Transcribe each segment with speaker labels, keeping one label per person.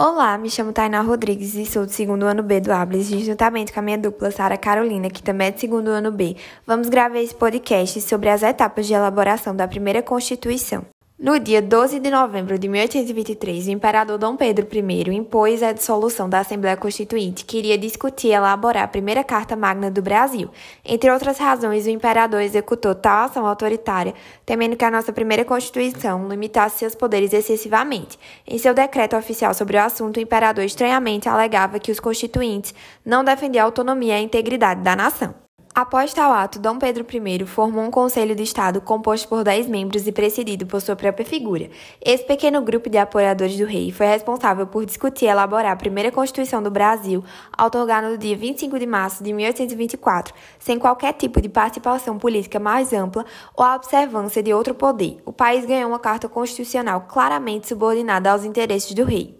Speaker 1: Olá, me chamo Tainá Rodrigues e sou do segundo ano B do Ablis, juntamente com a minha dupla Sara Carolina, que também é do segundo ano B. Vamos gravar esse podcast sobre as etapas de elaboração da primeira Constituição. No dia 12 de novembro de 1823, o imperador Dom Pedro I impôs a dissolução da Assembleia Constituinte, que iria discutir e elaborar a primeira Carta Magna do Brasil. Entre outras razões, o imperador executou tal ação autoritária, temendo que a nossa primeira Constituição limitasse seus poderes excessivamente. Em seu decreto oficial sobre o assunto, o imperador estranhamente alegava que os constituintes não defendiam a autonomia e a integridade da nação. Após tal ato, Dom Pedro I formou um Conselho de Estado composto por dez membros e presidido por sua própria figura. Esse pequeno grupo de apoiadores do rei foi responsável por discutir e elaborar a primeira Constituição do Brasil, otorgada no dia 25 de março de 1824, sem qualquer tipo de participação política mais ampla ou a observância de outro poder. O país ganhou uma Carta Constitucional claramente subordinada aos interesses do rei.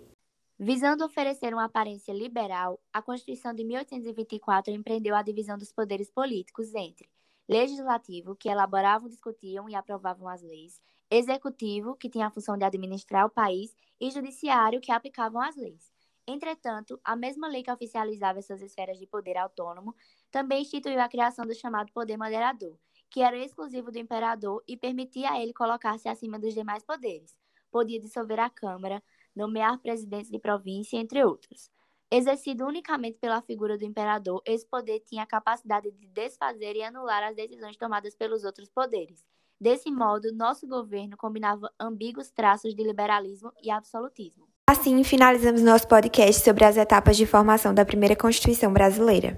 Speaker 2: Visando oferecer uma aparência liberal, a Constituição de 1824 empreendeu a divisão dos poderes políticos entre legislativo, que elaboravam, discutiam e aprovavam as leis, executivo, que tinha a função de administrar o país, e judiciário, que aplicavam as leis. Entretanto, a mesma lei que oficializava essas esferas de poder autônomo também instituiu a criação do chamado poder moderador, que era exclusivo do imperador e permitia a ele colocar-se acima dos demais poderes. Podia dissolver a Câmara, nomear presidentes de província, entre outros. Exercido unicamente pela figura do imperador, esse poder tinha a capacidade de desfazer e anular as decisões tomadas pelos outros poderes. Desse modo, nosso governo combinava ambíguos traços de liberalismo e absolutismo.
Speaker 1: Assim, finalizamos nosso podcast sobre as etapas de formação da primeira Constituição brasileira.